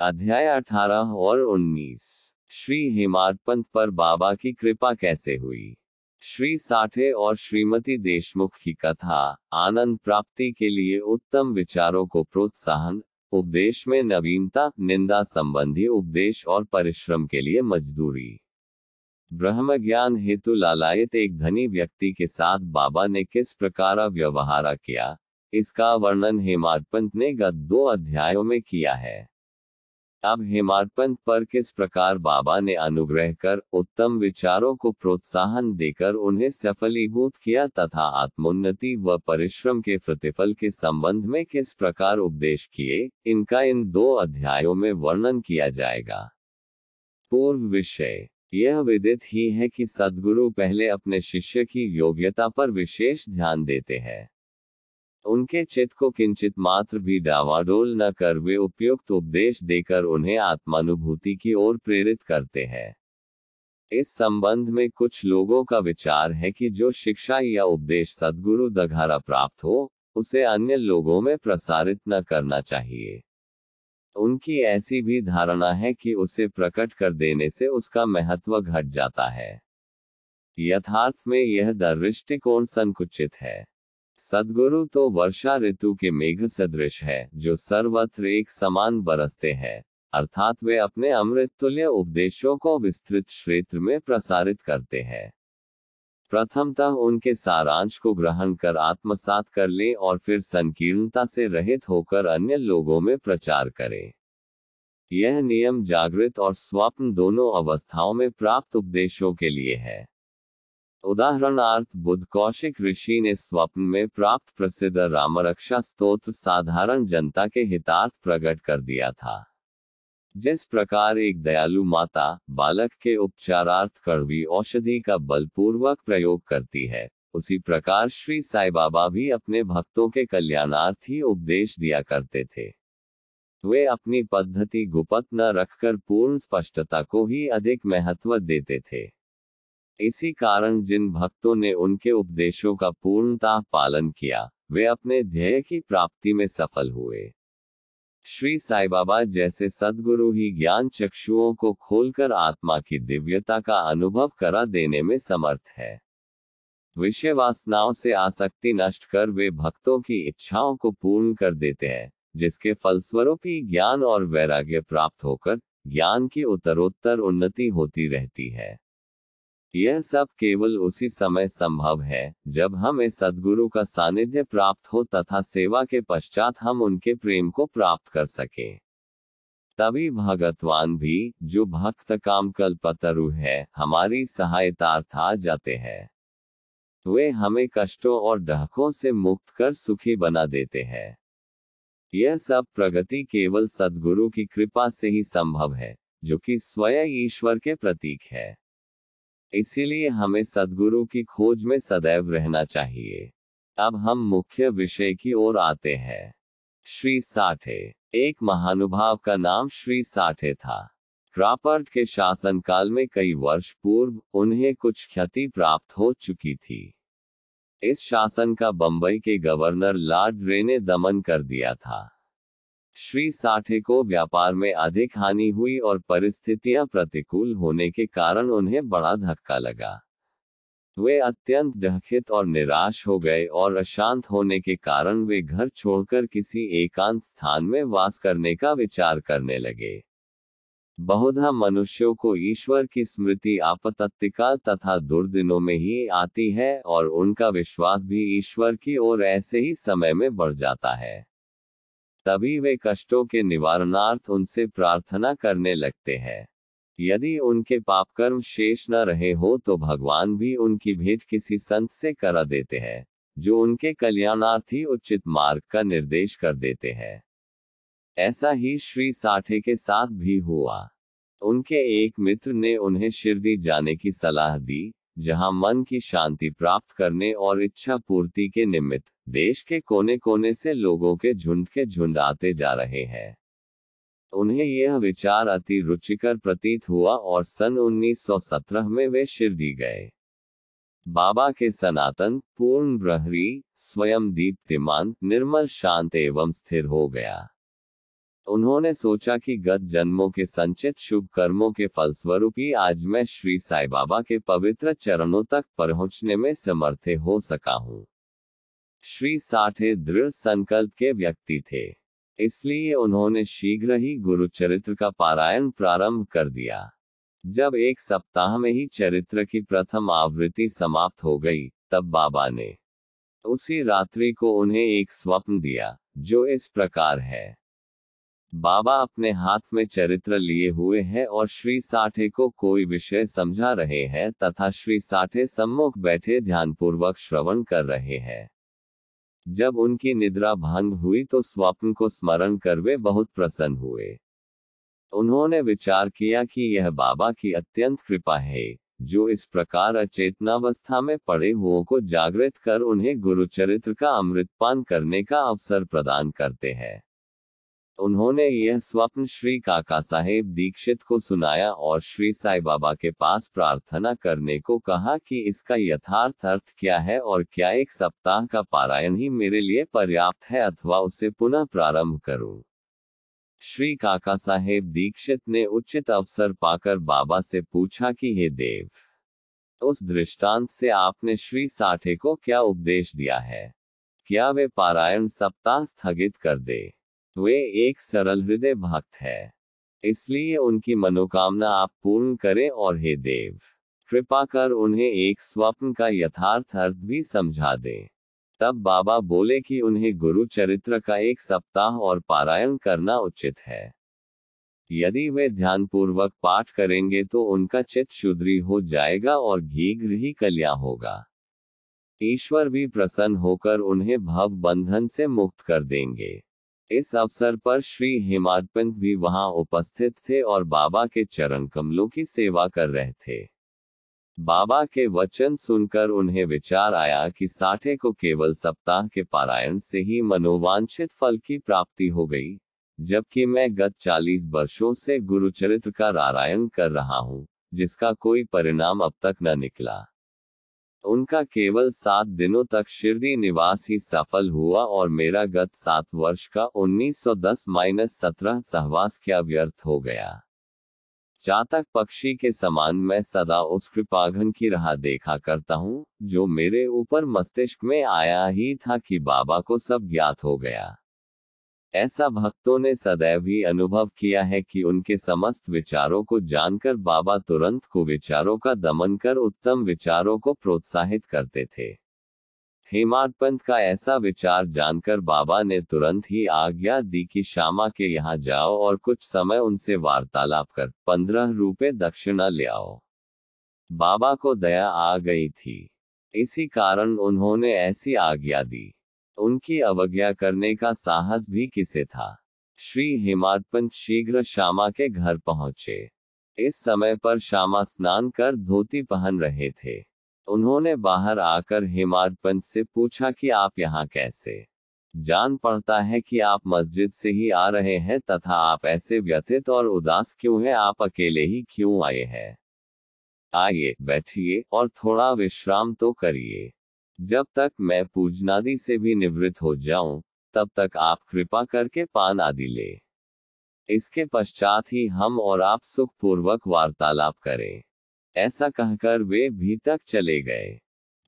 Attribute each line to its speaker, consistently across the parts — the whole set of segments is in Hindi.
Speaker 1: अध्याय अठारह और उन्नीस। श्री हेमाडपंत पर बाबा की कृपा कैसे हुई? श्री साठे और श्रीमती देशमुख की कथा, आनंद प्राप्ति के लिए उत्तम विचारों को प्रोत्साहन, उपदेश में नवीनता, निंदा संबंधी उपदेश और परिश्रम के लिए मजदूरी। ब्रह्म ज्ञान हेतु लालायत एक धनी व्यक्ति के साथ बाबा ने किस प्रकार व्यवहार किया? इसका वर्णन हेमाडपंत ने गत दो अध्यायों में किया है। अब हेमाडपंत पर किस प्रकार बाबा ने अनुग्रह कर उत्तम विचारों को प्रोत्साहन देकर उन्हें सफलीभूत किया तथा आत्मोन्नति व परिश्रम के प्रतिफल के संबंध में किस प्रकार उपदेश किए, इनका इन दो अध्यायों में वर्णन किया जाएगा। पूर्व विषय। यह विदित ही है कि सदगुरु पहले अपने शिष्य की योग्यता पर विशेष ध्यान देते हैं। उनके चित्त को किंचित मात्र भी डावाडोल न कर वे उपयुक्त उपदेश देकर उन्हें आत्मानुभूति की ओर प्रेरित करते हैं। इस संबंध में कुछ लोगों का विचार है कि जो शिक्षा या उपदेश सदगुरु दघारा प्राप्त हो, उसे अन्य लोगों में प्रसारित न करना चाहिए। उनकी ऐसी भी धारणा है कि उसे प्रकट कर देने से उसका महत्व घट जाता है। यथार्थ में यह दृष्टिकोण संकुचित है। सदगुरु तो वर्षा ऋतु के मेघ सदृश है, जो सर्वत्र एक समान बरसते हैं। अर्थात वे अपने अमृत तुल्य उपदेशों को विस्तृत क्षेत्र में प्रसारित करते हैं। प्रथमतः उनके सारांश को ग्रहण कर आत्मसात कर लें और फिर संकीर्णता से रहित होकर अन्य लोगों में प्रचार करें। यह नियम जागृत और स्वप्न दोनों अवस्थाओं में प्राप्त उपदेशों के लिए है। उदाहरणार्थ, बुद्ध कौशिक ऋषि ने स्वप्न में प्राप्त प्रसिद्ध रामरक्षा स्तोत्र साधारण जनता के हितार्थ प्रकट कर दिया था। जिस प्रकार एक दयालु माता, बालक के उपचारार्थ कड़वी औषधि का बलपूर्वक प्रयोग करती है, उसी प्रकार श्री साई बाबा भी अपने भक्तों के कल्याणार्थ ही उपदेश दिया करते थे। वे अपनी पद्धति गुपत न रखकर पूर्ण स्पष्टता को ही अधिक महत्व देते थे। इसी कारण जिन भक्तों ने उनके उपदेशों का पूर्णता पालन किया, वे अपने ध्येय की प्राप्ति में सफल हुए। श्री साई बाबा जैसे सदगुरु ही ज्ञान चक्षुओं को खोलकर आत्मा की दिव्यता का अनुभव करा देने में समर्थ है। विषय वासनाओं से आसक्ति नष्ट कर वे भक्तों की इच्छाओं को पूर्ण कर देते हैं, जिसके फलस्वरूप ही ज्ञान और वैराग्य प्राप्त होकर ज्ञान की उत्तरोत्तर उन्नति होती रहती है। यह सब केवल उसी समय संभव है, जब हमें सदगुरु का सानिध्य प्राप्त हो तथा सेवा के पश्चात हम उनके प्रेम को प्राप्त कर सके। तभी भगतवान भी, जो भक्त काम कल्पतरु है, हमारी सहायतार्थ आ जाते हैं। वे हमें कष्टों और डहकों से मुक्त कर सुखी बना देते हैं। यह सब प्रगति केवल सदगुरु की कृपा से ही संभव है, जो कि स्वयं ईश्वर के प्रतीक है। इसीलिए हमें सदगुरु की खोज में सदैव रहना चाहिए। अब हम मुख्य विषय की ओर आते हैं। श्री साठे। एक महानुभाव का नाम श्री साठे था। क्रापर्ट के शासनकाल में कई वर्ष पूर्व उन्हें कुछ क्षति प्राप्त हो चुकी थी। इस शासन का बंबई के गवर्नर लॉर्ड रे ने दमन कर दिया था। श्री साठे को व्यापार में अधिक हानि हुई और परिस्थितियाँ प्रतिकूल होने के कारण उन्हें बड़ा धक्का लगा। वे अत्यंत डहखित और निराश हो गए और अशांत होने के कारण वे घर छोड़कर किसी एकांत स्थान में वास करने का विचार करने लगे। बहुधा मनुष्यों को ईश्वर की स्मृति आपत्तिकाल तथा दुर्दिनों में ही आती है और उनका विश्वास भी ईश्वर की ओर ऐसे ही समय में बढ़ जाता है। तभी वे कष्टों के निवारणार्थ उनसे प्रार्थना करने लगते हैं। यदि उनके पाप कर्म शेष न रहे हो तो भगवान भी उनकी भेंट किसी संत से करा देते हैं, जो उनके कल्याणार्थी उचित मार्ग का निर्देश कर देते हैं। ऐसा ही श्री साठे के साथ भी हुआ। उनके एक मित्र ने उन्हें शिरडी जाने की सलाह दी जहाँ मन की शांति प्राप्त करने और इच्छा पूर्ति के निमित्त देश के कोने कोने से लोगों के झुंड के झुंड आते जा रहे हैं। उन्हें यह विचार अति रुचिकर प्रतीत हुआ और सन 1917 में वे शिरडी गए। बाबा के सनातन, पूर्ण ब्रहरी, स्वयं दीप्तिमान, निर्मल, शांत एवं स्थिर हो गया। उन्होंने सोचा कि गत जन्मों के संचित शुभ कर्मों के फलस्वरूप ही आज मैं श्री साई बाबा के पवित्र चरणों तक पहुँचने में समर्थ हो सका हूँ। श्री साठे दृढ़ संकल्प के व्यक्ति थे। इसलिए उन्होंने शीघ्र ही गुरु चरित्र का पारायण प्रारंभ कर दिया। जब एक सप्ताह में ही चरित्र की प्रथम आवृत्ति समाप्त हो गई, तब बाबा ने उसी रात्रि को उन्हें एक स्वप्न दिया, जो इस प्रकार है। बाबा अपने हाथ में चरित्र लिए हुए हैं और श्री साठे को कोई विषय समझा रहे हैं तथा श्री साठे सम्मुख बैठे ध्यानपूर्वक श्रवण कर रहे हैं। जब उनकी निद्रा भंग हुई तो स्वप्न को स्मरण कर वे बहुत प्रसन्न हुए। उन्होंने विचार किया कि यह बाबा की अत्यंत कृपा है, जो इस प्रकार अचेतनावस्था में पड़े हुओं को जागृत कर उन्हें गुरुचरित्र का अमृतपान करने का अवसर प्रदान करते हैं। उन्होंने यह स्वप्न श्री काका साहेब दीक्षित को सुनाया और श्री साई बाबा के पास प्रार्थना करने को कहा कि इसका यथार्थ अर्थ क्या है और क्या एक सप्ताह का पारायण ही मेरे लिए पर्याप्त है अथवा उसे पुनः प्रारंभ करूँ। श्री काका साहेब दीक्षित ने उचित अवसर पाकर बाबा से पूछा कि, हे देव, उस दृष्टांत से आपने श्री साठे को क्या उपदेश दिया है क्या वे पारायण सप्ताह स्थगित कर दे वे एक सरल हृदय भक्त है। इसलिए उनकी मनोकामना आप पूर्ण करें और हे देव, कृपा कर उन्हें एक स्वप्न का यथार्थ अर्थ भी समझा दें। तब बाबा बोले कि उन्हें गुरु चरित्र का एक सप्ताह और पारायण करना उचित है। यदि वे ध्यानपूर्वक पाठ करेंगे तो उनका चित्त शुद्री हो जाएगा और घीघ्र ही कल्याण होगा। ईश्वर भी प्रसन्न होकर उन्हें भव बंधन से मुक्त कर देंगे। इस अवसर पर श्री हेमाडपंत भी वहाँ उपस्थित थे और बाबा के चरण कमलों की सेवा कर रहे थे। बाबा के वचन सुनकर उन्हें विचार आया कि साठे को केवल सप्ताह के पारायण से ही मनोवांछित फल की प्राप्ति हो गई, जबकि मैं गत चालीस वर्षों से गुरुचरित्र का रारायण कर रहा हूँ, जिसका कोई परिणाम अब तक न निकला। उनका केवल सात दिनों तक शिरडी निवास ही सफल हुआ और मेरा गत सात वर्ष का 1910 माइनस सत्रह सहवास क्या व्यर्थ हो गया। चातक पक्षी के समान मैं सदा उस कृपाघन की राह देखा करता हूँ, जो मेरे ऊपर मस्तिष्क में आया ही था कि बाबा को सब ज्ञात हो गया। ऐसा भक्तों ने सदैव ही अनुभव किया है कि उनके समस्त विचारों को जानकर बाबा तुरंत को विचारों का दमन कर उत्तम विचारों को प्रोत्साहित करते थे। हेमाड पंत का ऐसा विचार जानकर बाबा ने तुरंत ही आज्ञा दी कि श्यामा के यहाँ जाओ और कुछ समय उनसे वार्तालाप कर पंद्रह रुपए दक्षिणा ले आओ। बाबा को दया आ गई थी। इसी कारण उन्होंने ऐसी आज्ञा दी। उनकी अवज्ञा करने का साहस भी किसे था? श्री हेमाडपंत शीघ्र श्यामा के घर पहुँचे। इस समय पर श्यामा स्नान कर धोती पहन रहे थे। उन्होंने बाहर आकर हेमाडपंत से पूछा कि आप यहाँ कैसे? जान पड़ता है कि आप मस्जिद से ही आ रहे हैं तथा आप ऐसे व्यथित और उदास क्यों हैं? आप अकेले ही क्यों आए हैं? आइए, बैठिए और थोड़ा विश्राम तो करिए। जब तक मैं पूजनादि से भी निवृत्त हो जाऊँ, तब तक आप कृपा करके पान आदि ले। इसके पश्चात ही हम और आप सुख पूर्वक वार्तालाप करें। ऐसा कहकर वे भी तक चले गए।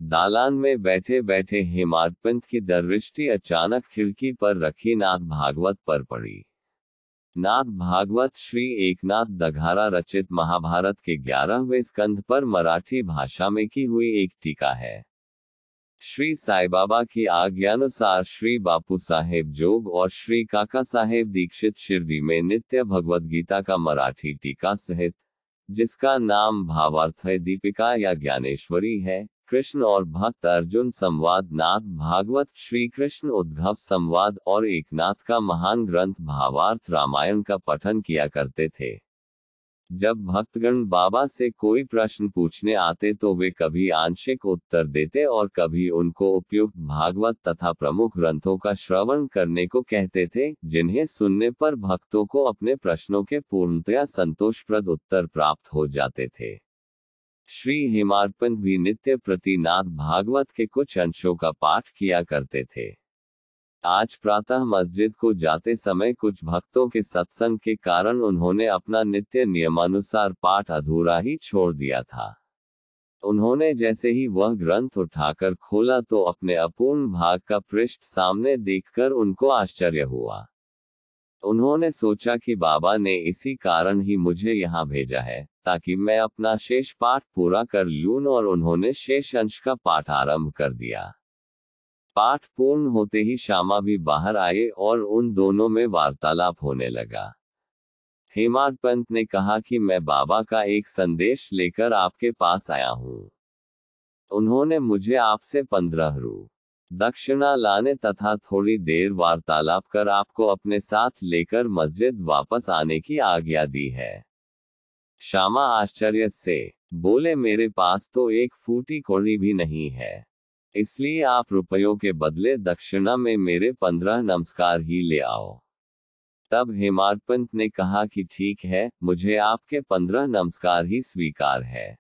Speaker 1: दालान में बैठे बैठे हेमाडपंत की दरदृष्टि अचानक खिड़की पर रखी नाथ भागवत पर पड़ी। नाथ भागवत श्री एकनाथ दघारा रचित महाभारत के ग्यारहवें स्कंध पर मराठी भाषा में की हुई एक टीका है। श्री साई बाबा की आज्ञानुसार श्री बापू साहेब जोग और श्री काका साहेब दीक्षित शिरडी में नित्य भगवत गीता का मराठी टीका सहित, जिसका नाम भावार्थ है दीपिका या ज्ञानेश्वरी है, कृष्ण और भक्त अर्जुन संवाद नाथ भागवत श्री कृष्ण उद्घव संवाद और एकनाथ का महान ग्रंथ भावार्थ रामायण का पठन किया करते थे। जब भक्तगण बाबा से कोई प्रश्न पूछने आते तो वे कभी आंशिक उत्तर देते और कभी उनको उपयुक्त भागवत तथा प्रमुख ग्रंथों का श्रवण करने को कहते थे, जिन्हें सुनने पर भक्तों को अपने प्रश्नों के पूर्णतया संतोषप्रद उत्तर प्राप्त हो जाते थे। श्री हिमार्पण भी नित्य प्रतिनाथ भागवत के कुछ अंशों का पाठ किया करते थे। आज प्रातः मस्जिद को जाते समय कुछ भक्तों के सत्संग के कारण उन्होंने अपना नित्य नियमानुसार पाठ अधूरा ही छोड़ दिया था। उन्होंने जैसे ही वह ग्रंथ उठाकर खोला तो अपने अपूर्ण भाग का पृष्ठ सामने देखकर उनको आश्चर्य हुआ। उन्होंने सोचा कि बाबा ने इसी कारण ही मुझे यहाँ भेजा है, ताकि मैं अपना शेष पाठ पूरा कर लूँ और उन्होंने शेष अंश का पाठ आरंभ कर दिया। पाठ पूर्ण होते ही श्यामा भी बाहर आए और उन दोनों में वार्तालाप होने लगा। हेमाड पंत ने कहा कि मैं बाबा का एक संदेश लेकर आपके पास आया हूँ। उन्होंने मुझे आपसे पंद्रह रू। दक्षिणा लाने तथा थोड़ी देर वार्तालाप कर आपको अपने साथ लेकर मस्जिद वापस आने की आज्ञा दी है। श्यामा आश्चर्य से, बोले मेरे पास तो एक फूटी कोड़ी भी नहीं है। इसलिए आप रुपयों के बदले दक्षिणा में मेरे पंद्रह नमस्कार ही ले आओ। तब हेमाड पंत ने कहा कि ठीक है, मुझे आपके पंद्रह नमस्कार ही स्वीकार है।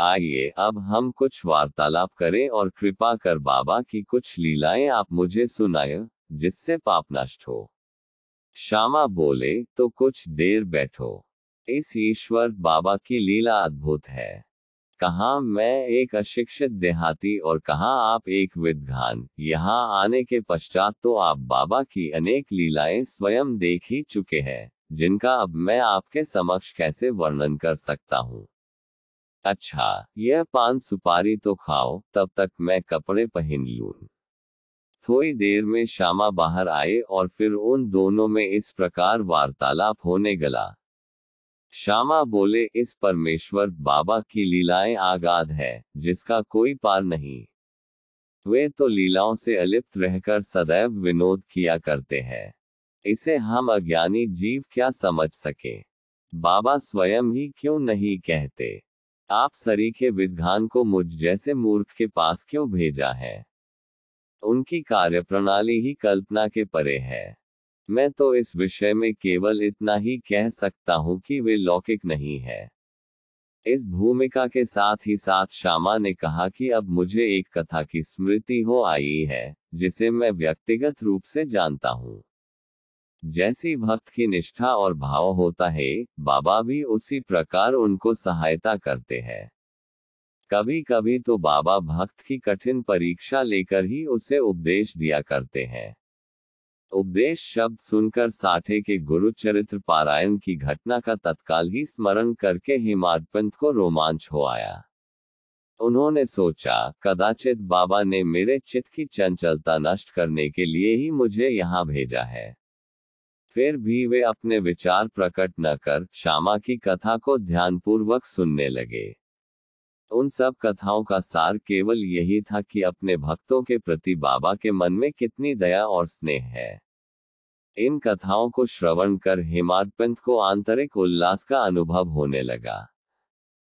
Speaker 1: आइए, अब हम कुछ वार्तालाप करें और कृपा कर बाबा की कुछ लीलाएँ आप मुझे सुनाए, जिससे पाप नष्ट हो। श्यामा बोले तो कुछ देर बैठो। इस ईश्वर बाबा की लीला अद्भुत है। कहा मैं एक अशिक्षित देहाती और कहा आप एक विद्वान? यहाँ आने के पश्चात तो आप बाबा की अनेक लीलाएँ स्वयं देख ही चुके हैं, जिनका अब मैं आपके समक्ष कैसे वर्णन कर सकता हूँ? अच्छा यह पान सुपारी तो खाओ, तब तक मैं कपड़े पहन लू। थोड़ी देर में श्यामा बाहर आए और फिर उन दोनों में इस प्रकार वार्तालाप होने गला। श्यामा बोले, इस परमेश्वर, बाबा की लीलाएँ आगाध है, जिसका कोई पार नहीं। वे तो लीलाओं से अलिप्त रहकर सदैव विनोद किया करते हैं। इसे हम अज्ञानी जीव क्या समझ सके? बाबा स्वयं ही क्यों नहीं कहते? आप सरीखे विद्वान को मुझ जैसे मूर्ख के पास क्यों भेजा है? उनकी कार्यप्रणाली ही कल्पना के परे है। मैं तो इस विषय में केवल इतना ही कह सकता हूँ कि वे लौकिक नहीं है। इस भूमिका के साथ ही साथ श्यामा ने कहा कि अब मुझे एक कथा की स्मृति हो आई है, जिसे मैं व्यक्तिगत रूप से जानता हूँ। जैसी भक्त की निष्ठा और भाव होता है, बाबा भी उसी प्रकार उनको सहायता करते हैं। कभी कभी तो बाबा भक्त की कठिन परीक्षा लेकर ही उसे उपदेश दिया करते हैं। उपदेश शब्द सुनकर साठे के गुरु चरित्र पारायण की घटना का तत्काल ही स्मरण करके हिमादपंत को रोमांच हो आया। उन्होंने सोचा, कदाचित बाबा ने मेरे चित्त की चंचलता नष्ट करने के लिए ही मुझे यहाँ भेजा है। फिर भी वे अपने विचार प्रकट न कर, श्यामा की कथा को ध्यानपूर्वक सुनने लगे। उन सब कथाओं का सार केवल यही था कि अपने भक्तों के प्रति बाबा के मन में कितनी दया और स्नेह है। इन कथाओं को श्रवण कर हेमादपंत को आंतरिक उल्लास का अनुभव होने लगा।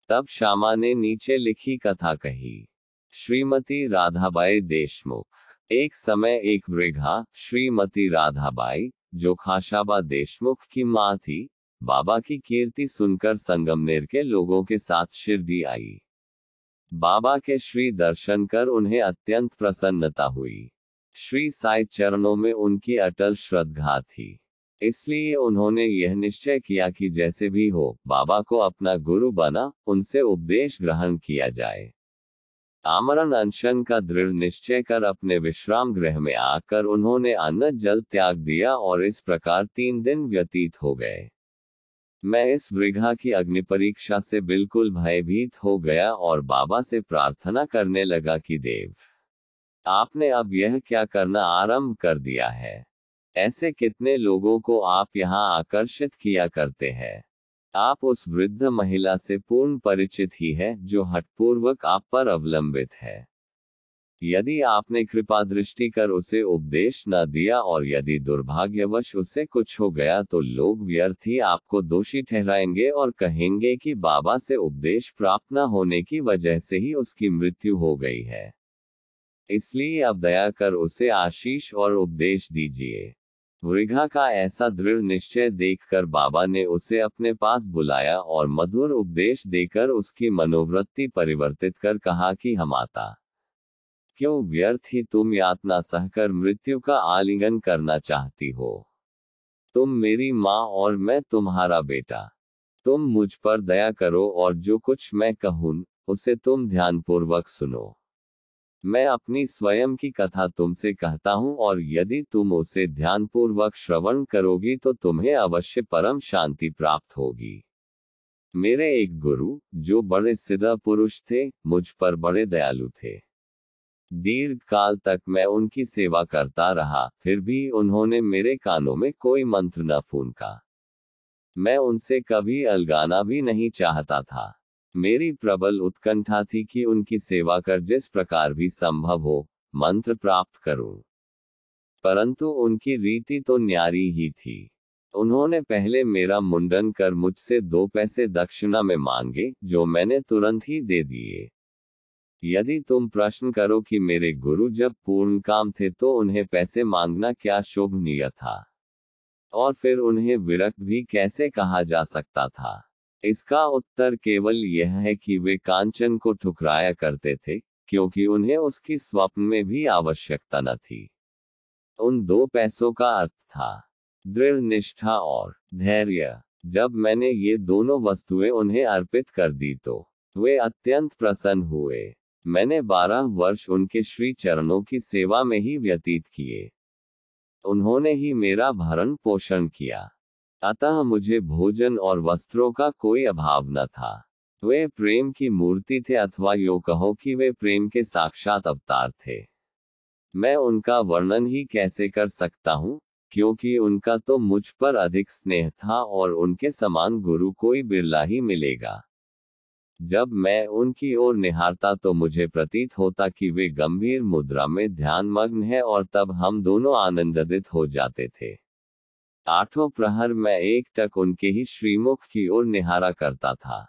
Speaker 1: तब श्यामा ने नीचे लिखी कथा कही, श्रीमती राधाबाई देशमुख, एक समय एक वृघा, श्रीमती राधाबाई, जो खाशाबा देशमुख की माँ थी, बाबा की कीर्ति सुनकर संगमनेर के लोगों के साथ शिरडी आई। बाबा के श्री दर्शन कर उन्हें अत्यंत प्रसन्नता हुई। श्री साई चरणों में उनकी अटल श्रद्धा थी। इसलिए उन्होंने यह निश्चय किया कि जैसे भी हो, बाबा को अपना गुरु बना, उनसे उपदेश ग्रहण किया जाए। आमरण अनशन का दृढ़ निश्चय कर अपने विश्राम गृह में आकर उन्होंने अन्न जल त्याग दिया और इस प्रकार तीन दिन व्यतीत हो गए। मैं इस वृघा की अग्नि परीक्षा से बिल्कुल भयभीत हो गया और बाबा से प्रार्थना करने लगा कि देव, आपने अब यह क्या करना आरंभ कर दिया है? ऐसे कितने लोगों को आप यहाँ आकर्षित किया करते हैं? आप उस वृद्ध महिला से पूर्ण परिचित ही है जो हटपूर्वक आप पर अवलंबित है। यदि आपने कृपा दृष्टि कर उसे उपदेश न दिया और यदि दुर्भाग्यवश उसे कुछ हो गया तो लोग व्यर्थ ही आपको दोषी ठहराएँगे और कहेंगे कि बाबा से उपदेश प्राप्त न होने की वजह से ही उसकी मृत्यु हो गई है। इसलिए अब दया कर उसे आशीष और उपदेश दीजिए। वृघा का ऐसा दृढ़ निश्चय देखकर बाबा ने उसे अपने पास बुलाया और मधुर उपदेश देकर उसकी मनोवृत्ति परिवर्तित कर कहा कि, हम आता क्यों व्यर्थ ही तुम यातना सहकर मृत्यु का आलिंगन करना चाहती हो? तुम मेरी माँ और मैं तुम्हारा बेटा। तुम मुझ पर दया करो और जो कुछ मैं कहूँ, उसे तुम ध्यानपूर्वक सुनो। मैं अपनी स्वयं की कथा तुमसे कहता हूँ और यदि तुम उसे ध्यानपूर्वक श्रवण करोगी तो तुम्हें अवश्य परम शांति प्राप्त होगी। मेरे एक गुरु, जो बड़े सिद्ध पुरुष थे, मुझ पर बड़े दयालु थे। दीर्घ काल तक मैं उनकी सेवा करता रहा, फिर भी उन्होंने मेरे कानों में कोई मंत्र न फूनका मैं उनसे कभी अलगाना भी नहीं चाहता था। मेरी प्रबल उत्कंठा थी कि उनकी सेवा कर जिस प्रकार भी संभव हो, मंत्र प्राप्त करूँ। परंतु उनकी रीति तो न्यारी ही थी। उन्होंने पहले मेरा मुंडन कर मुझसे दो पैसे दक्षिणा में मांगे, जो मैंने तुरंत ही दे दिए। यदि तुम प्रश्न करो कि मेरे गुरु जब पूर्ण काम थे तो उन्हें पैसे मांगना क्या शोभनीय था? और फिर उन्हें विरक्त भी कैसे कहा जा सकता था? इसका उत्तर केवल यह है कि वे कांचन को ठुकराया करते थे, क्योंकि उन्हें उसकी स्वप्न में भी आवश्यकता न थी। उन दो पैसों का अर्थ था, दृढ़ निष्ठा और धैर्य। जब मैंने ये दोनों वस्तुएँ उन्हें अर्पित कर दी तो वे अत्यंत प्रसन्न हुए। मैंने बारह वर्ष उनके श्री चरणों की सेवा में ही व्यतीत किए। उन्होंने ही मेरा भरण पोषण किया। अतः मुझे भोजन और वस्त्रों का कोई अभाव न था। वे प्रेम की मूर्ति थे अथवा यो कहो कि वे प्रेम के साक्षात अवतार थे। मैं उनका वर्णन ही कैसे कर सकता हूँ? क्योंकि उनका तो मुझ पर अधिक स्नेह था और उनके समान गुरु कोई बिरला ही मिलेगा। जब मैं उनकी ओर निहारता तो मुझे प्रतीत होता कि वे गंभीर मुद्रा में ध्यान मग्न है और तब हम दोनों आनंदित हो जाते थे। आठों प्रहर मैं एक टक उनके ही श्रीमुख की ओर निहारा करता था।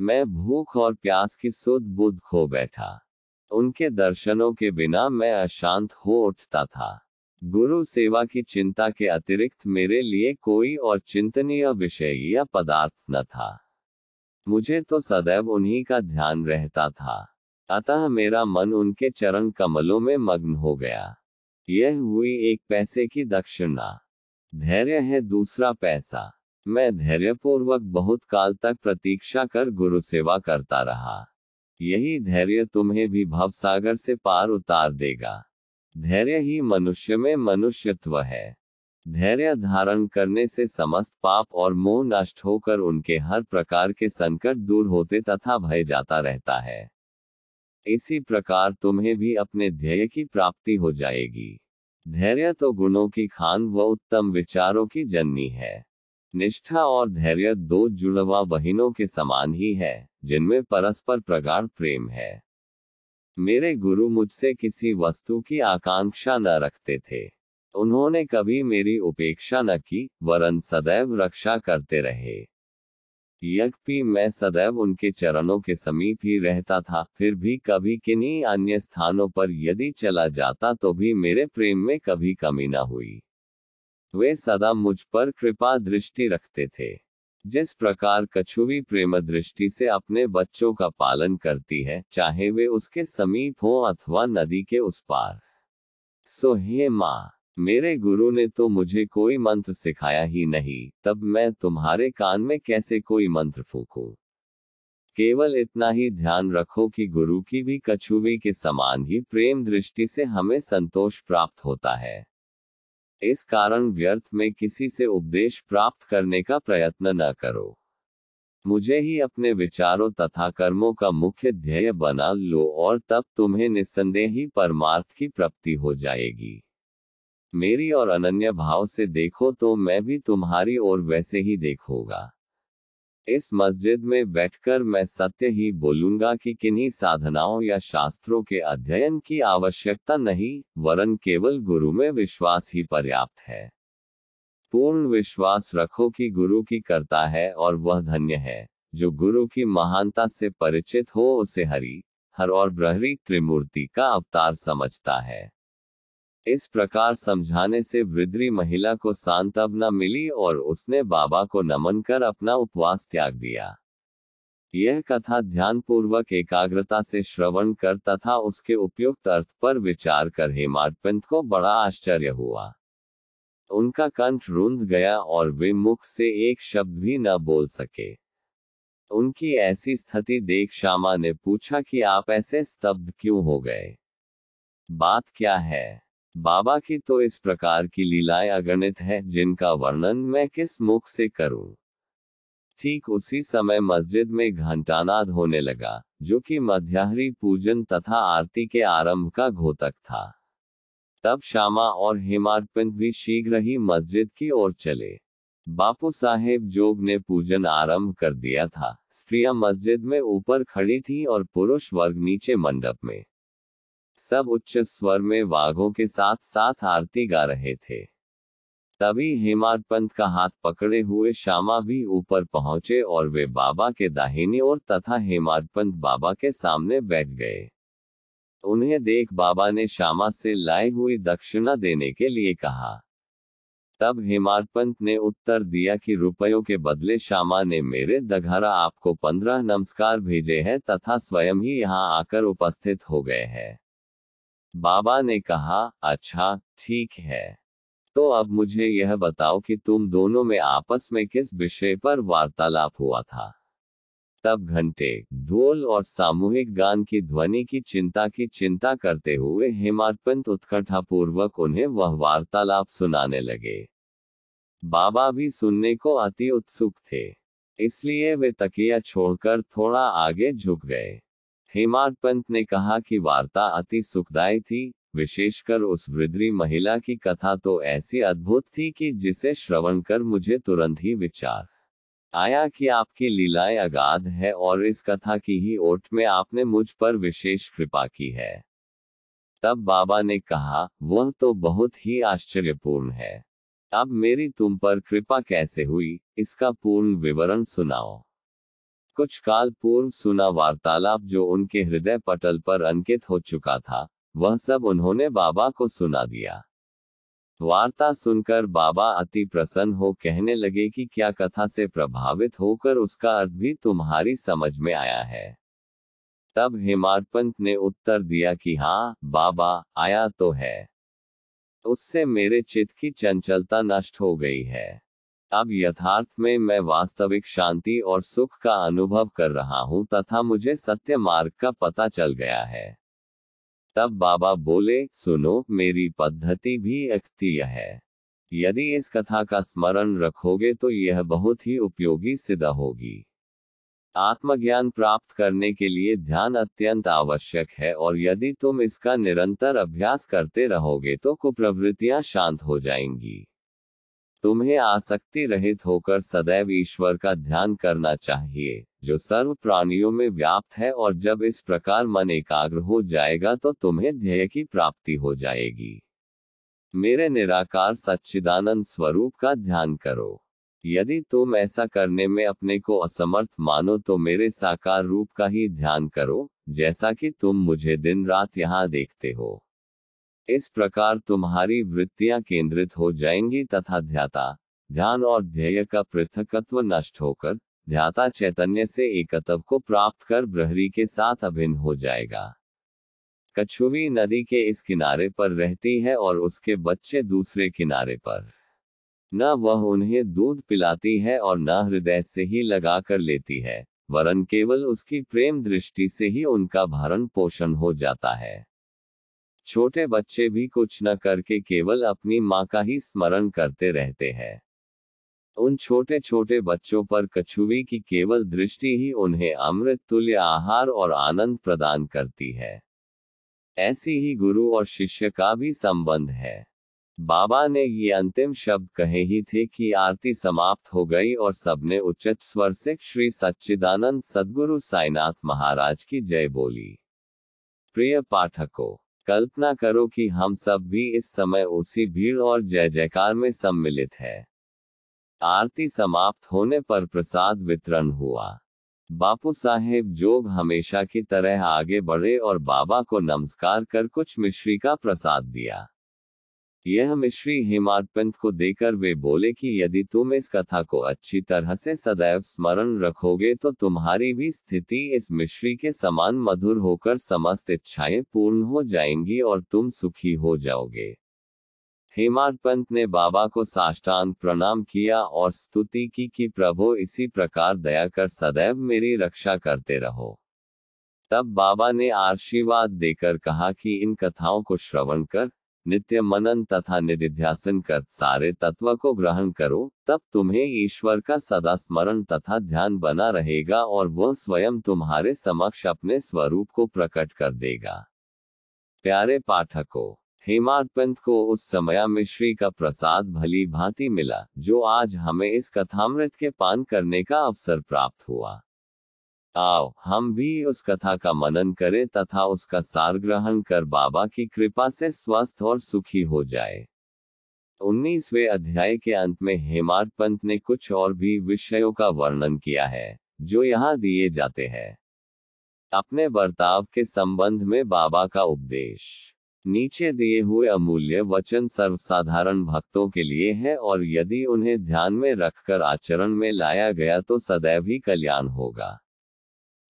Speaker 1: मैं भूख और प्यास की सुध बुद्ध खो बैठा। उनके दर्शनों के बिना मैं अशांत हो उठता था। गुरु सेवा की चिंता के अतिरिक्त मेरे लिए कोई और चिंतनीय विषय या पदार्थ न था। मुझे तो सदैव उन्हीं का ध्यान रहता था। अतः मेरा मन उनके चरण कमलों में मग्न हो गया। यह हुई एक पैसे की दक्षिणा। धैर्य है दूसरा पैसा। मैं धैर्यपूर्वक बहुत काल तक प्रतीक्षा कर गुरु सेवा करता रहा। यही धैर्य तुम्हें भी भवसागर से पार उतार देगा। धैर्य ही मनुष्य में मनुष्यत्व है। धैर्य धारण करने से समस्त पाप और मोह नष्ट होकर उनके हर प्रकार के संकट दूर होते तथा भय जाता रहता है। इसी प्रकार तुम्हें भी अपने ध्येय की प्राप्ति हो जाएगी। धैर्य तो गुणों की खान व उत्तम विचारों की जननी है। निष्ठा और धैर्य दो जुड़वा बहिनों के समान ही है, जिनमें परस्पर प्रगाढ़ प्रेम है। मेरे गुरु मुझसे किसी वस्तु की आकांक्षा न रखते थे। उन्होंने कभी मेरी उपेक्षा न की, वरन सदैव रक्षा करते रहे। यज्ञ मैं सदैव उनके चरणों के समीप ही रहता था, फिर भी कभी किन्हीं अन्य स्थानों पर यदि चला जाता तो भी मेरे प्रेम में कभी कमी न हुई। वे सदा मुझ पर कृपा दृष्टि रखते थे। जिस प्रकार कछुवी प्रेम दृष्टि से अपने बच्चों का पालन करती है, चाहे वे उसके समीप हो अथवा नदी के उस पार। सो हे माँ मेरे गुरु ने तो मुझे कोई मंत्र सिखाया ही नहीं, तब मैं तुम्हारे कान में कैसे कोई मंत्र फूकू? केवल इतना ही ध्यान रखो कि गुरु की भी कछुवी के समान ही प्रेम दृष्टि से हमें संतोष प्राप्त होता है। इस कारण व्यर्थ में किसी से उपदेश प्राप्त करने का प्रयत्न न करो। मुझे ही अपने विचारों तथा कर्मों का मुख्य ध्येय बना लो और तब तुम्हें निस्संदेह ही परमार्थ की प्राप्ति हो जाएगी। मेरी और अनन्य भाव से देखो तो मैं भी तुम्हारी ओर वैसे ही देखूँगा। इस मस्जिद में बैठकर मैं सत्य ही बोलूँगा कि किन्हीं साधनाओं या शास्त्रों के अध्ययन की आवश्यकता नहीं, वरन केवल गुरु में विश्वास ही पर्याप्त है। पूर्ण विश्वास रखो कि गुरु की करता है और वह धन्य है, जो गुरु की महानता से परिचित हो, उसे हरि, हर और ब्रहरी त्रिमूर्ति का अवतार समझता है। इस प्रकार समझाने से वृद्धि महिला को सांत्वना मिली और उसने बाबा को नमन कर अपना उपवास त्याग दिया। यह कथा ध्यानपूर्वक एकाग्रता से श्रवण कर तथा उसके उपयुक्त अर्थ पर विचार कर हेमाडपंत को बड़ा आश्चर्य हुआ। उनका कंठ रुंध गया और वे मुख से एक शब्द भी न बोल सके। उनकी ऐसी स्थिति देख श्यामा ने पूछा कि आप ऐसे स्तब्ध क्यों हो गए? बात क्या है? बाबा की तो इस प्रकार की लीलाएँ अगणित है, जिनका वर्णन मैं किस मुख से करूँ? ठीक उसी समय मस्जिद में घंटानाद होने लगा, जो कि मध्याहरी पूजन तथा आरती के आरंभ का घोतक था। तब श्यामा और हेमाडपंत भी शीघ्र ही मस्जिद की ओर चले। बापू साहेब जोग ने पूजन आरंभ कर दिया था। स्त्रियाँ मस्जिद में ऊपर खड़ी थी और पुरुष वर्ग नीचे मंडप में। सब उच्च स्वर में वाघों के साथ साथ आरती गा रहे थे। तभी हेमाड पंत का हाथ पकड़े हुए श्यामा भी ऊपर पहुँचे और वे बाबा के दाहिनी ओर तथा हेमाड पंत बाबा के सामने बैठ गए। उन्हें देख बाबा ने श्यामा से लाई हुई दक्षिणा देने के लिए कहा। तब हेमाडपंत ने उत्तर दिया कि रुपयों के बदले श्यामा ने मेरे दघारा आपको पंद्रह नमस्कार भेजे हैं तथा स्वयं ही यहाँ आकर उपस्थित हो गए हैं। बाबा ने कहा अच्छा ठीक है। तो अब मुझे यह बताओ कि तुम दोनों में आपस में किस विषय पर वार्तालाप हुआ था? तब घंटे, ढोल और सामूहिक गान की ध्वनि की चिंता की चिंता करते हुए हेमाडपंत उत्कंठा पूर्वक उन्हें वह वार्तालाप सुनाने लगे। बाबा भी सुनने को अति उत्सुक थे, इसलिए वे तकिया छोड़कर थोड़ा आगे झुक गए। हेमाडपंत ने कहा कि वार्ता अति सुखदायी थी, विशेषकर उस वृद्धि महिला की कथा तो ऐसी अद्भुत थी कि जिसे श्रवण कर मुझे तुरंत ही विचार आया कि आपकी लीलाएँ अगाध है और इस कथा की ही ओट में आपने मुझ पर विशेष कृपा की है। तब बाबा ने कहा, वह तो बहुत ही आश्चर्यपूर्ण है। अब मेरी तुम पर कृपा कैसे हुई, इसका पूर्ण विवरण सुनाओ। कुछ काल पूर्व सुना वार्तालाप जो उनके हृदय पटल पर अंकित हो चुका था, वह सब उन्होंने बाबा को सुना दिया। वार्ता सुनकर बाबा अति प्रसन्न हो कहने लगे कि क्या कथा से प्रभावित होकर उसका अर्थ भी तुम्हारी समझ में आया है। तब हेमाडपंत ने उत्तर दिया कि हाँ बाबा, आया तो है। उससे मेरे चित्त की चंचलता नष्ट हो गई है। अब यथार्थ में मैं वास्तविक शांति और सुख का अनुभव कर रहा हूँ तथा मुझे सत्य मार्ग का पता चल गया है। तब बाबा बोले, सुनो, मेरी पद्धति भी अक्तीय है। यदि इस कथा का स्मरण रखोगे तो यह बहुत ही उपयोगी सिद्ध होगी। आत्मज्ञान प्राप्त करने के लिए ध्यान अत्यंत आवश्यक है और यदि तुम इसका निरंतर अभ्यास करते रहोगे तो कुप्रवृत्तियाँ शांत हो जाएँगी। तुम्हें आसक्ति रहित होकर सदैव ईश्वर का ध्यान करना चाहिए, जो सर्व प्राणियों में व्याप्त है और जब इस प्रकार मन एकाग्र हो जाएगा तो तुम्हें ध्येय की प्राप्ति हो जाएगी। मेरे निराकार सच्चिदानंद स्वरूप का ध्यान करो। यदि तुम ऐसा करने में अपने को असमर्थ मानो तो मेरे साकार रूप का ही ध्यान करो, जैसा कि तुम मुझे दिन रात यहाँ देखते हो। इस प्रकार तुम्हारी वृत्तियाँ केंद्रित हो जाएँगी तथा ध्याता, ध्यान और ध्येय का पृथकत्व नष्ट होकर, ध्याता चैतन्य से एकत्व को प्राप्त कर ब्रहरी के साथ अभिन्न हो जाएगा। कछुवी नदी के इस किनारे पर रहती है और उसके बच्चे दूसरे किनारे पर। न वह उन्हें दूध पिलाती है और न हृदय से ही लगा कर लेती है, वरन केवल उसकी प्रेम दृष्टि से ही उनका भरण पोषण हो जाता है। छोटे बच्चे भी कुछ न करके केवल अपनी माँ का ही स्मरण करते रहते हैं। उन छोटे छोटे बच्चों पर कछुवी की केवल दृष्टि ही उन्हें अमृत, तुल्य आहार और आनंद प्रदान करती है। ऐसी ही गुरु और शिष्य का भी संबंध है। बाबा ने ये अंतिम शब्द कहे ही थे कि आरती समाप्त हो गई और सबने उच्च स्वर से श्री सच्चिदानंद सदगुरु साईनाथ महाराज की जय बोली। प्रिय पाठकों कल्पना करो कि हम सब भी इस समय उसी भीड़ और जय जयकार में सम्मिलित है। आरती समाप्त होने पर प्रसाद वितरण हुआ। बापू साहेब जोग हमेशा की तरह आगे बढ़े और बाबा को नमस्कार कर कुछ मिश्री का प्रसाद दिया। यह मिश्री हेमाडपंत को देकर वे बोले कि यदि तुम इस कथा को अच्छी तरह से सदैव स्मरण रखोगे तो तुम्हारी भी स्थिति इस मिश्री के समान मधुर होकर समस्त इच्छाएँ पूर्ण हो जाएँगी और तुम सुखी हो जाओगे। हेमाड पंत ने बाबा को साष्टांग प्रणाम किया और स्तुति की कि प्रभु इसी प्रकार दया कर सदैव मेरी रक्षा करते रहो। तब बाबा ने आशीर्वाद देकर कहा कि इन कथाओं को श्रवण कर नित्य मनन तथा निधिध्यासन कर सारे तत्व को ग्रहण करो, तब तुम्हें ईश्वर का सदा स्मरण तथा ध्यान बना रहेगा और वह स्वयं तुम्हारे समक्ष अपने स्वरूप को प्रकट कर देगा। प्यारे पाठकों हेमाड पंत को उस समय मिश्री का प्रसाद भली भांति मिला, जो आज हमें इस कथामृत के पान करने का अवसर प्राप्त हुआ। आओ, हम भी उस कथा का मनन करें तथा उसका सार ग्रहण कर बाबा की कृपा से स्वस्थ और सुखी हो जाए। उन्नीसवे अध्याय के अंत में हेमाड पंत ने कुछ और भी विषयों का वर्णन किया है, जो यहाँ दिए जाते हैं। अपने बर्ताव के संबंध में बाबा का उपदेश। नीचे दिए हुए अमूल्य वचन सर्वसाधारण भक्तों के लिए है और यदि उन्हें ध्यान में रखकर आचरण में लाया गया तो सदैव ही कल्याण होगा।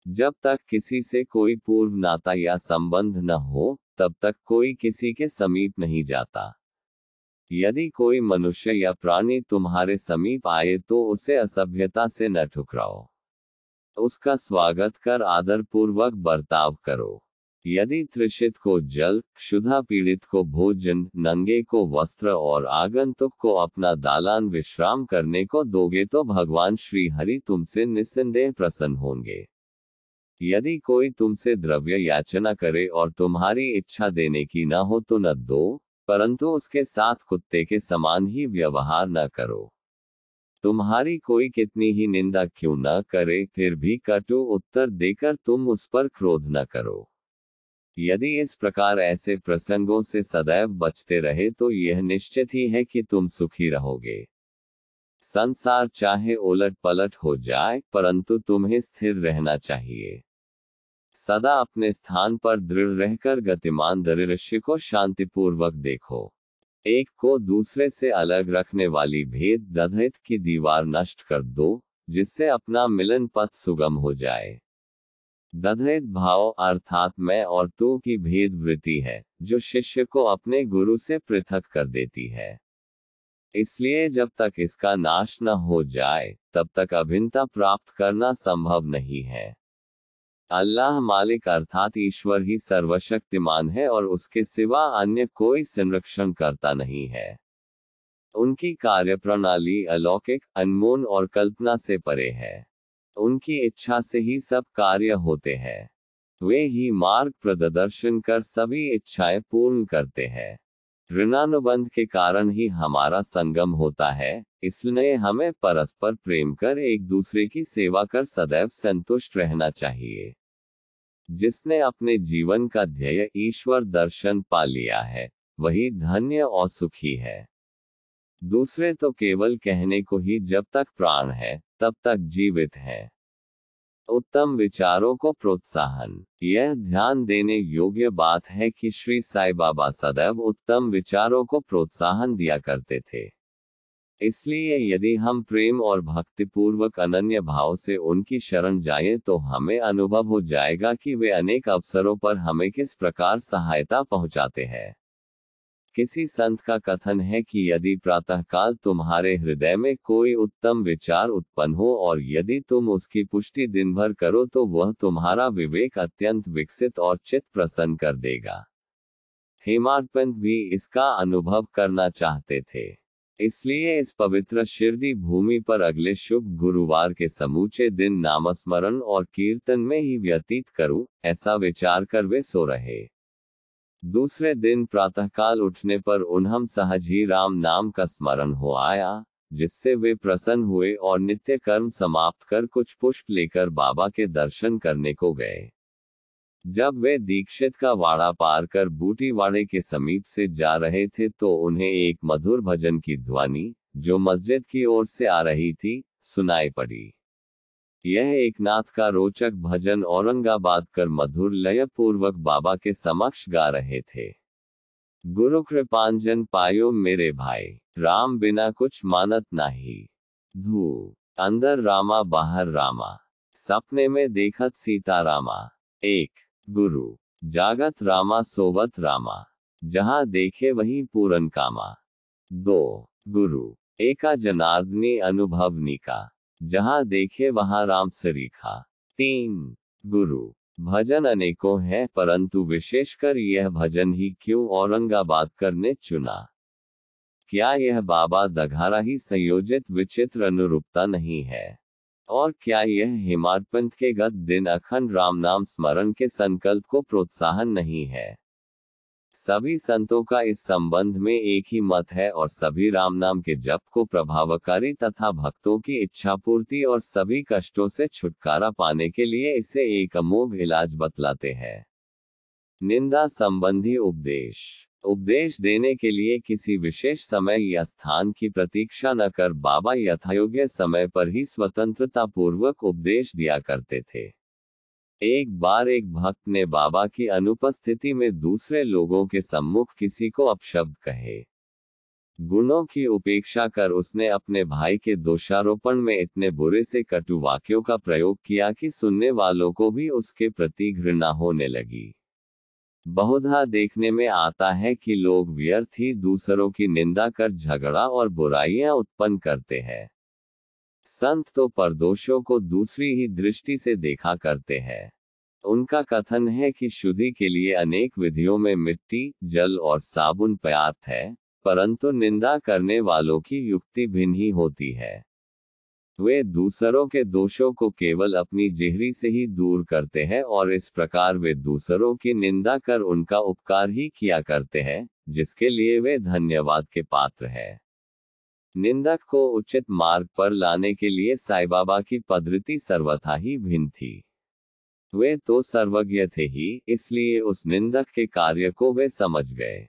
Speaker 1: जब तक किसी से कोई पूर्व नाता या संबंध न हो, तब तक कोई किसी के समीप नहीं जाता। यदि कोई मनुष्य या प्राणी तुम्हारे समीप आए तो उसे असभ्यता से न ठुकराओ। उसका स्वागत कर आदर पूर्वक बर्ताव करो। यदि त्रिषित को जल, क्षुधा पीड़ित को भोजन, नंगे को वस्त्र और आगंतुक को अपना दालान विश्राम करने को दोगे तो भगवान श्री हरि तुमसे निस्संदेह प्रसन्न होंगे। यदि कोई तुमसे द्रव्य याचना करे और तुम्हारी इच्छा देने की न हो तो न दो, परंतु उसके साथ कुत्ते के समान ही व्यवहार न करो। तुम्हारी कोई कितनी ही निंदा क्यों न करे, फिर भी कटु उत्तर देकर तुम उस पर क्रोध न करो। यदि इस प्रकार ऐसे प्रसंगों से सदैव बचते रहे तो यह निश्चित ही है कि तुम सुखी रहोगे। संसार चाहे उलट पलट हो जाए, परंतु तुम्हें स्थिर रहना चाहिए। सदा अपने स्थान पर दृढ़ रहकर गतिमान दृश्य को शांतिपूर्वक देखो। एक को दूसरे से अलग रखने वाली भेद दधित की दीवार नष्ट कर दो, जिससे अपना मिलन पथ सुगम हो जाए। दधित भाव अर्थात मैं और तू की भेद वृत्ति है, जो शिष्य को अपने गुरु से पृथक कर देती है। इसलिए जब तक इसका नाश न हो जाए, तब तक अभिन्नता प्राप्त करना संभव नहीं है। अल्लाह मालिक अर्थात ईश्वर ही सर्वशक्तिमान है और उसके सिवा अन्य कोई संरक्षण करता नहीं है। उनकी कार्य प्रणाली अलौकिक, अनमोल और कल्पना से परे है। उनकी इच्छा से ही सब कार्य होते हैं। वे ही मार्ग प्रदर्शन कर सभी इच्छाएँ पूर्ण करते हैं। ऋणानुबंध के कारण ही हमारा संगम होता है, इसलिए हमें परस्पर प्रेम कर एक दूसरे की सेवा कर सदैव संतुष्ट रहना चाहिए। जिसने अपने जीवन का ध्येय ईश्वर दर्शन पा लिया है, वही धन्य और सुखी है। दूसरे तो केवल कहने को ही जब तक प्राण है, तब तक जीवित है। उत्तम विचारों को प्रोत्साहन। यह ध्यान देने योग्य बात है कि श्री साई बाबा सदैव उत्तम विचारों को प्रोत्साहन दिया करते थे। इसलिए यदि हम प्रेम और भक्तिपूर्वक अनन्य भाव से उनकी शरण जाएँ तो हमें अनुभव हो जाएगा कि वे अनेक अवसरों पर हमें किस प्रकार सहायता पहुंचाते हैं। किसी संत का कथन है कि यदि प्रातःकाल तुम्हारे हृदय में कोई उत्तम विचार उत्पन्न हो और यदि तुम उसकी पुष्टि दिन भर करो तो वह तुम्हारा विवेक अत्यंत विकसित और चित प्रसन्न कर देगा। हेमाडपंत भी इसका अनुभव करना चाहते थे। इसलिए इस पवित्र शिरडी भूमि पर अगले शुभ गुरुवार के समूचे दिन नामस्मरण और कीर्तन में ही व्यतीत करूँ, ऐसा विचार कर वे सो रहे। दूसरे दिन प्रातःकाल उठने पर उन्हम सहज ही राम नाम का स्मरण हो आया जिससे वे प्रसन्न हुए और नित्य कर्म समाप्त कर कुछ पुष्प लेकर बाबा के दर्शन करने को गए। जब वे दीक्षित का वाड़ा पार कर बूटी वाड़े के समीप से जा रहे थे तो उन्हें एक मधुर भजन की ध्वनि, जो मस्जिद की ओर से आ रही थी, सुनाई पड़ी। यह एक नाथ का रोचक भजन औरंगाबाद कर मधुर लय पूर्वक बाबा के समक्ष गा रहे थे। गुरु कृपांजन पायो मेरे भाई, राम बिना कुछ मानत नाही। धू, अंदर रामा बाहर रामा, सपने में देखत सीता रामा। एक गुरु, जागत रामा सोवत रामा, जहाँ देखे वहीं पूरन कामा। दो, गुरु, एका जनार्दनी अनुभवनी का, जहाँ देखे वहाँ राम सरीखा। तीन, गुरु, भजन अनेकों हैं, परंतु विशेषकर यह भजन ही क्यों औरंगाबाद करने चुना? क्या यह बाबा दघारा ही संयोजित विचित्र अनुरूपता नहीं है? और क्या यह हिमारपंथ के गत दिन अखंड राम नाम स्मरण के संकल्प को प्रोत्साहन नहीं है? सभी संतों का इस संबंध में एक ही मत है और सभी राम नाम के जप को प्रभावकारी तथा भक्तों की इच्छा पूर्ति और सभी कष्टों से छुटकारा पाने के लिए इसे एक अमोघ इलाज बतलाते हैं। निंदा संबंधी उपदेश उपदेश देने के लिए किसी विशेष समय या स्थान की प्रतीक्षा न कर बाबा यथायोग्य समय पर ही स्वतंत्रता पूर्वक उपदेश दिया करते थे। एक बार एक भक्त ने बाबा की अनुपस्थिति में दूसरे लोगों के सम्मुख किसी को अपशब्द कहे। गुणों की उपेक्षा कर उसने अपने भाई के दोषारोपण में इतने बुरे से कटु वाक्यों का प्रयोग किया कि सुनने वालों को भी उसके प्रति घृणा होने लगी। बहुधा देखने में आता है कि लोग व्यर्थ ही दूसरों की निंदा कर झगड़ा और बुराइयाँ उत्पन्न करते हैं। संत तो परदोषों को दूसरी ही दृष्टि से देखा करते हैं। उनका कथन है कि शुद्धि के लिए अनेक विधियों में मिट्टी, जल और साबुन पर्याप्त है, परंतु निंदा करने वालों की युक्ति भिन्न ही होती है। वे दूसरों के दोषों को केवल अपनी जेहरी से ही दूर करते हैं और इस प्रकार वे दूसरों की निंदा कर उनका उपकार ही किया करते हैं, जिसके लिए वे धन्यवाद के पात्र हैं। निंदक को उचित मार्ग पर लाने के लिए साई बाबा की पद्धति सर्वथा ही भिन्न थी। वे तो सर्वज्ञ थे ही, इसलिए उस निंदक के कार्य को वे समझ गए।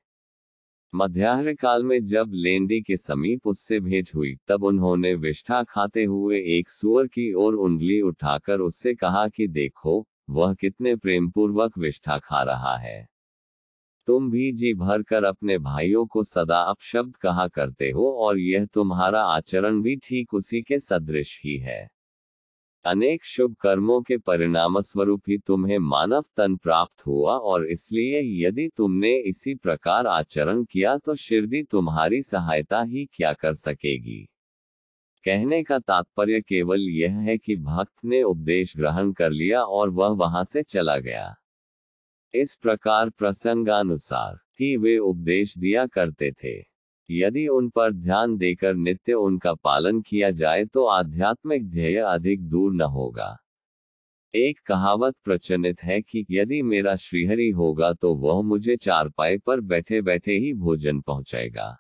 Speaker 1: मध्याह्न काल में जब लेंडी के समीप उससे भेंट हुई, तब उन्होंने विष्ठा खाते हुए एक सुअर की ओर उंगली उठाकर उससे कहा कि देखो, वह कितने प्रेमपूर्वक विष्ठा खा रहा है। तुम भी जी भर कर अपने भाइयों को सदा अपशब्द कहा करते हो और यह तुम्हारा आचरण भी ठीक उसी के सदृश ही है। अनेक शुभ कर्मों के परिणाम स्वरूप ही तुम्हें मानव तन प्राप्त हुआ और इसलिए यदि तुमने इसी प्रकार आचरण किया तो शिरडी तुम्हारी सहायता ही क्या कर सकेगी। कहने का तात्पर्य केवल यह है कि भक्त ने उपदेश ग्रहण कर लिया और वह वहाँ से चला गया। इस प्रकार प्रसंगानुसार ही वे उपदेश दिया करते थे। यदि उन पर ध्यान देकर नित्य उनका पालन किया जाए तो आध्यात्मिक ध्येय अधिक दूर न होगा। एक कहावत प्रचलित है कि यदि मेरा श्रीहरि होगा तो वह मुझे चारपाई पर बैठे बैठे ही भोजन पहुंचाएगा।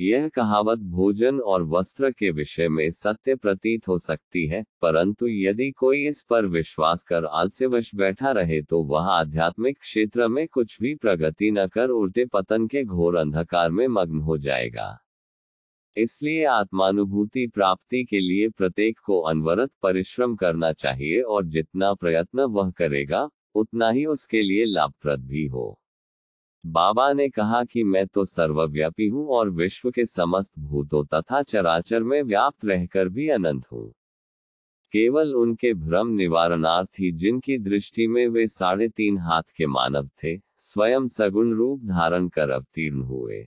Speaker 1: यह कहावत भोजन और वस्त्र के विषय में सत्य प्रतीत हो सकती है, परंतु यदि कोई इस पर विश्वास कर आलस्यवश बैठा रहे तो वह आध्यात्मिक क्षेत्र में कुछ भी प्रगति न कर उल्टे पतन के घोर अंधकार में मग्न हो जाएगा। इसलिए आत्मानुभूति प्राप्ति के लिए प्रत्येक को अनवरत परिश्रम करना चाहिए और जितना प्रयत्न वह करेगा, उतना ही उसके लिए लाभप्रद भी हो। बाबा ने कहा कि मैं तो सर्वव्यापी हूँ और विश्व के समस्त भूतों तथा चराचर में व्याप्त रहकर भी अनंत हूँ। केवल उनके भ्रम निवारणार्थ ही जिनकी दृष्टि में वे साढ़े तीन हाथ के मानव थे, स्वयं सगुण रूप धारण कर अवतीर्ण हुए।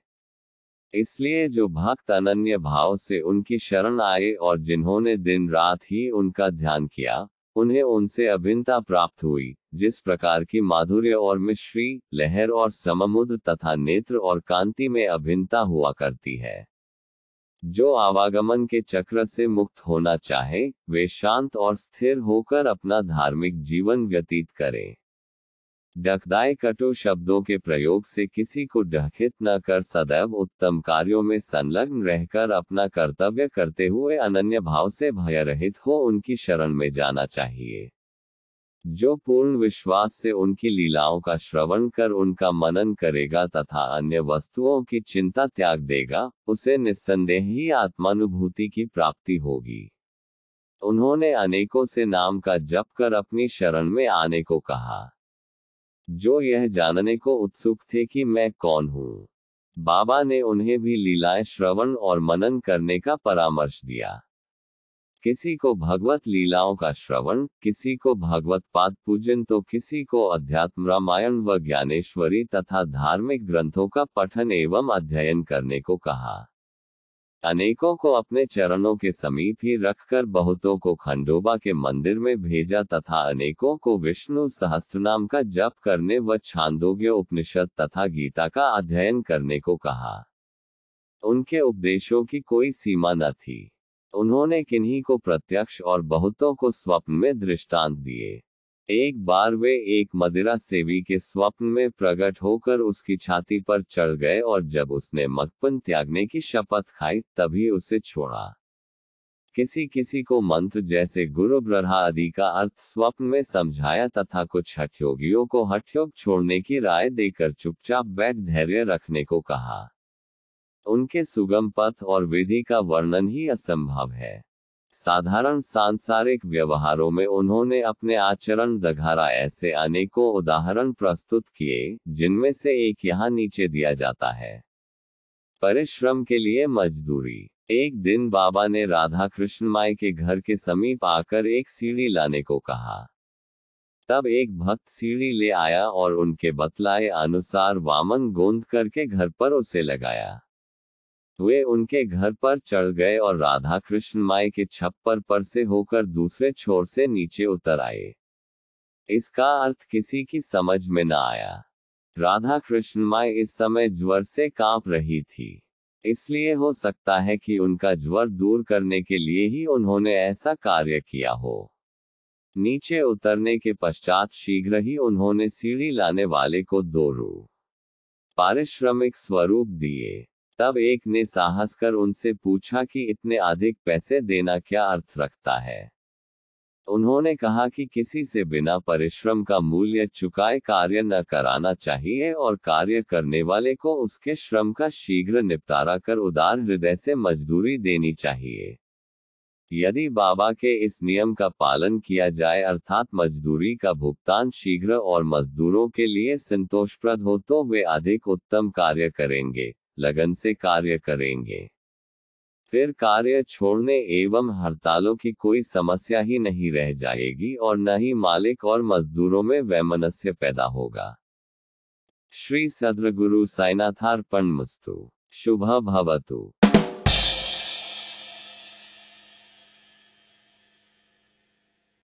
Speaker 1: इसलिए जो भक्त अनन्य भाव से उनकी शरण आए और जिन्होंने दिन रात ही उनका ध्यान किया उन्हें उनसे अभिन्नता प्राप्त हुई, जिस प्रकार की माधुर्य और मिश्री, लहर और सममुद्र तथा नेत्र और कांति में अभिन्नता हुआ करती है। जो आवागमन के चक्र से मुक्त होना चाहे, वे शांत और स्थिर होकर अपना धार्मिक जीवन व्यतीत करें। डकदाय कटु शब्दों के प्रयोग से किसी को डहकित न कर सदैव उत्तम कार्यों में संलग्न रहकर अपना कर्तव्य करते हुए अनन्य भाव से भय रहित हो उनकी शरण में जाना चाहिए। जो पूर्ण विश्वास से उनकी लीलाओं का श्रवण कर उनका मनन करेगा तथा अन्य वस्तुओं की चिंता त्याग देगा, उसे निस्संदेह ही आत्मानुभूति की प्राप्ति होगी। उन्होंने अनेकों से नाम का जप कर अपनी शरण में आने को कहा। जो यह जानने को उत्सुक थे कि मैं कौन हूँ। बाबा ने उन्हें भी लीलाएँ श्रवण और मनन करने का परामर्श दिया। किसी को भगवत लीलाओं का श्रवण, किसी को भगवत पाद पूजन तो किसी को अध्यात्म रामायण व ज्ञानेश्वरी तथा धार्मिक ग्रंथों का पठन एवं अध्ययन करने को कहा। अनेकों को अपने चरणों के समीप ही रखकर बहुतों को खंडोबा के मंदिर में भेजा तथा अनेकों को विष्णु सहस्त्रनाम का जप करने व छांदोग्य उपनिषद तथा गीता का अध्ययन करने को कहा। उनके उपदेशों की कोई सीमा न थी। उन्होंने किन्हीं को प्रत्यक्ष और बहुतों को स्वप्न में दृष्टांत दिए। एक बार वे एक मदिरा सेवी के स्वप्न में प्रकट होकर उसकी छाती पर चढ़ गए और जब उसने मकपन त्यागने की शपथ खाई, तभी उसे छोड़ा। किसी किसी को मंत्र जैसे गुरु ब्रह्मा आदि का अर्थ स्वप्न में समझाया तथा कुछ हठयोगियों को हठयोग छोड़ने की राय देकर चुपचाप बैठ धैर्य रखने को कहा। उनके सुगम पथ और विधि का वर्णन ही असंभव है। साधारण सांसारिक व्यवहारों में उन्होंने अपने आचरण दघारा ऐसे अनेकों उदाहरण प्रस्तुत किए, जिनमें से एक यहाँ नीचे दिया जाता है। परिश्रम के लिए मजदूरी। एक दिन बाबा ने राधा कृष्ण माई के घर के समीप आकर एक सीढ़ी लाने को कहा। तब एक भक्त सीढ़ी ले आया और उनके बतलाए अनुसार वामन गोंद करके घर पर उसे लगाया। वे उनके घर पर चढ़ गए और राधा कृष्ण माई के छप्पर पर से होकर दूसरे छोर से नीचे उतर आए। इसका अर्थ किसी की समझ में न आया। राधा कृष्ण माई इस समय ज्वर से काँप रही थी। इसलिए हो सकता है कि उनका ज्वर दूर करने के लिए ही उन्होंने ऐसा कार्य किया हो। नीचे उतरने के पश्चात शीघ्र ही उन्होंने सीढ़ी लाने वाले को दो रू पारिश्रमिक स्वरूप दिए। तब एक ने साहस कर उनसे पूछा कि इतने अधिक पैसे देना क्या अर्थ रखता है? उन्होंने कहा कि किसी से बिना परिश्रम का मूल्य चुकाए कार्य न कराना चाहिए और कार्य करने वाले को उसके श्रम का शीघ्र निपटारा कर उदार हृदय से मजदूरी देनी चाहिए। यदि बाबा के इस नियम का पालन किया जाए अर्थात मजदूरी का भुगतान शीघ्र और मजदूरों के लिए संतोषप्रद हो तो वे अधिक उत्तम कार्य करेंगे। लगन से कार्य करेंगे। फिर कार्य छोड़ने एवं हड़तालों की कोई समस्या ही नहीं रह जाएगी और न ही मालिक और मजदूरों में वैमनस्य पैदा होगा। श्री सद्र गुरु साइनाथार्पण मस्तु। शुभ भवतु।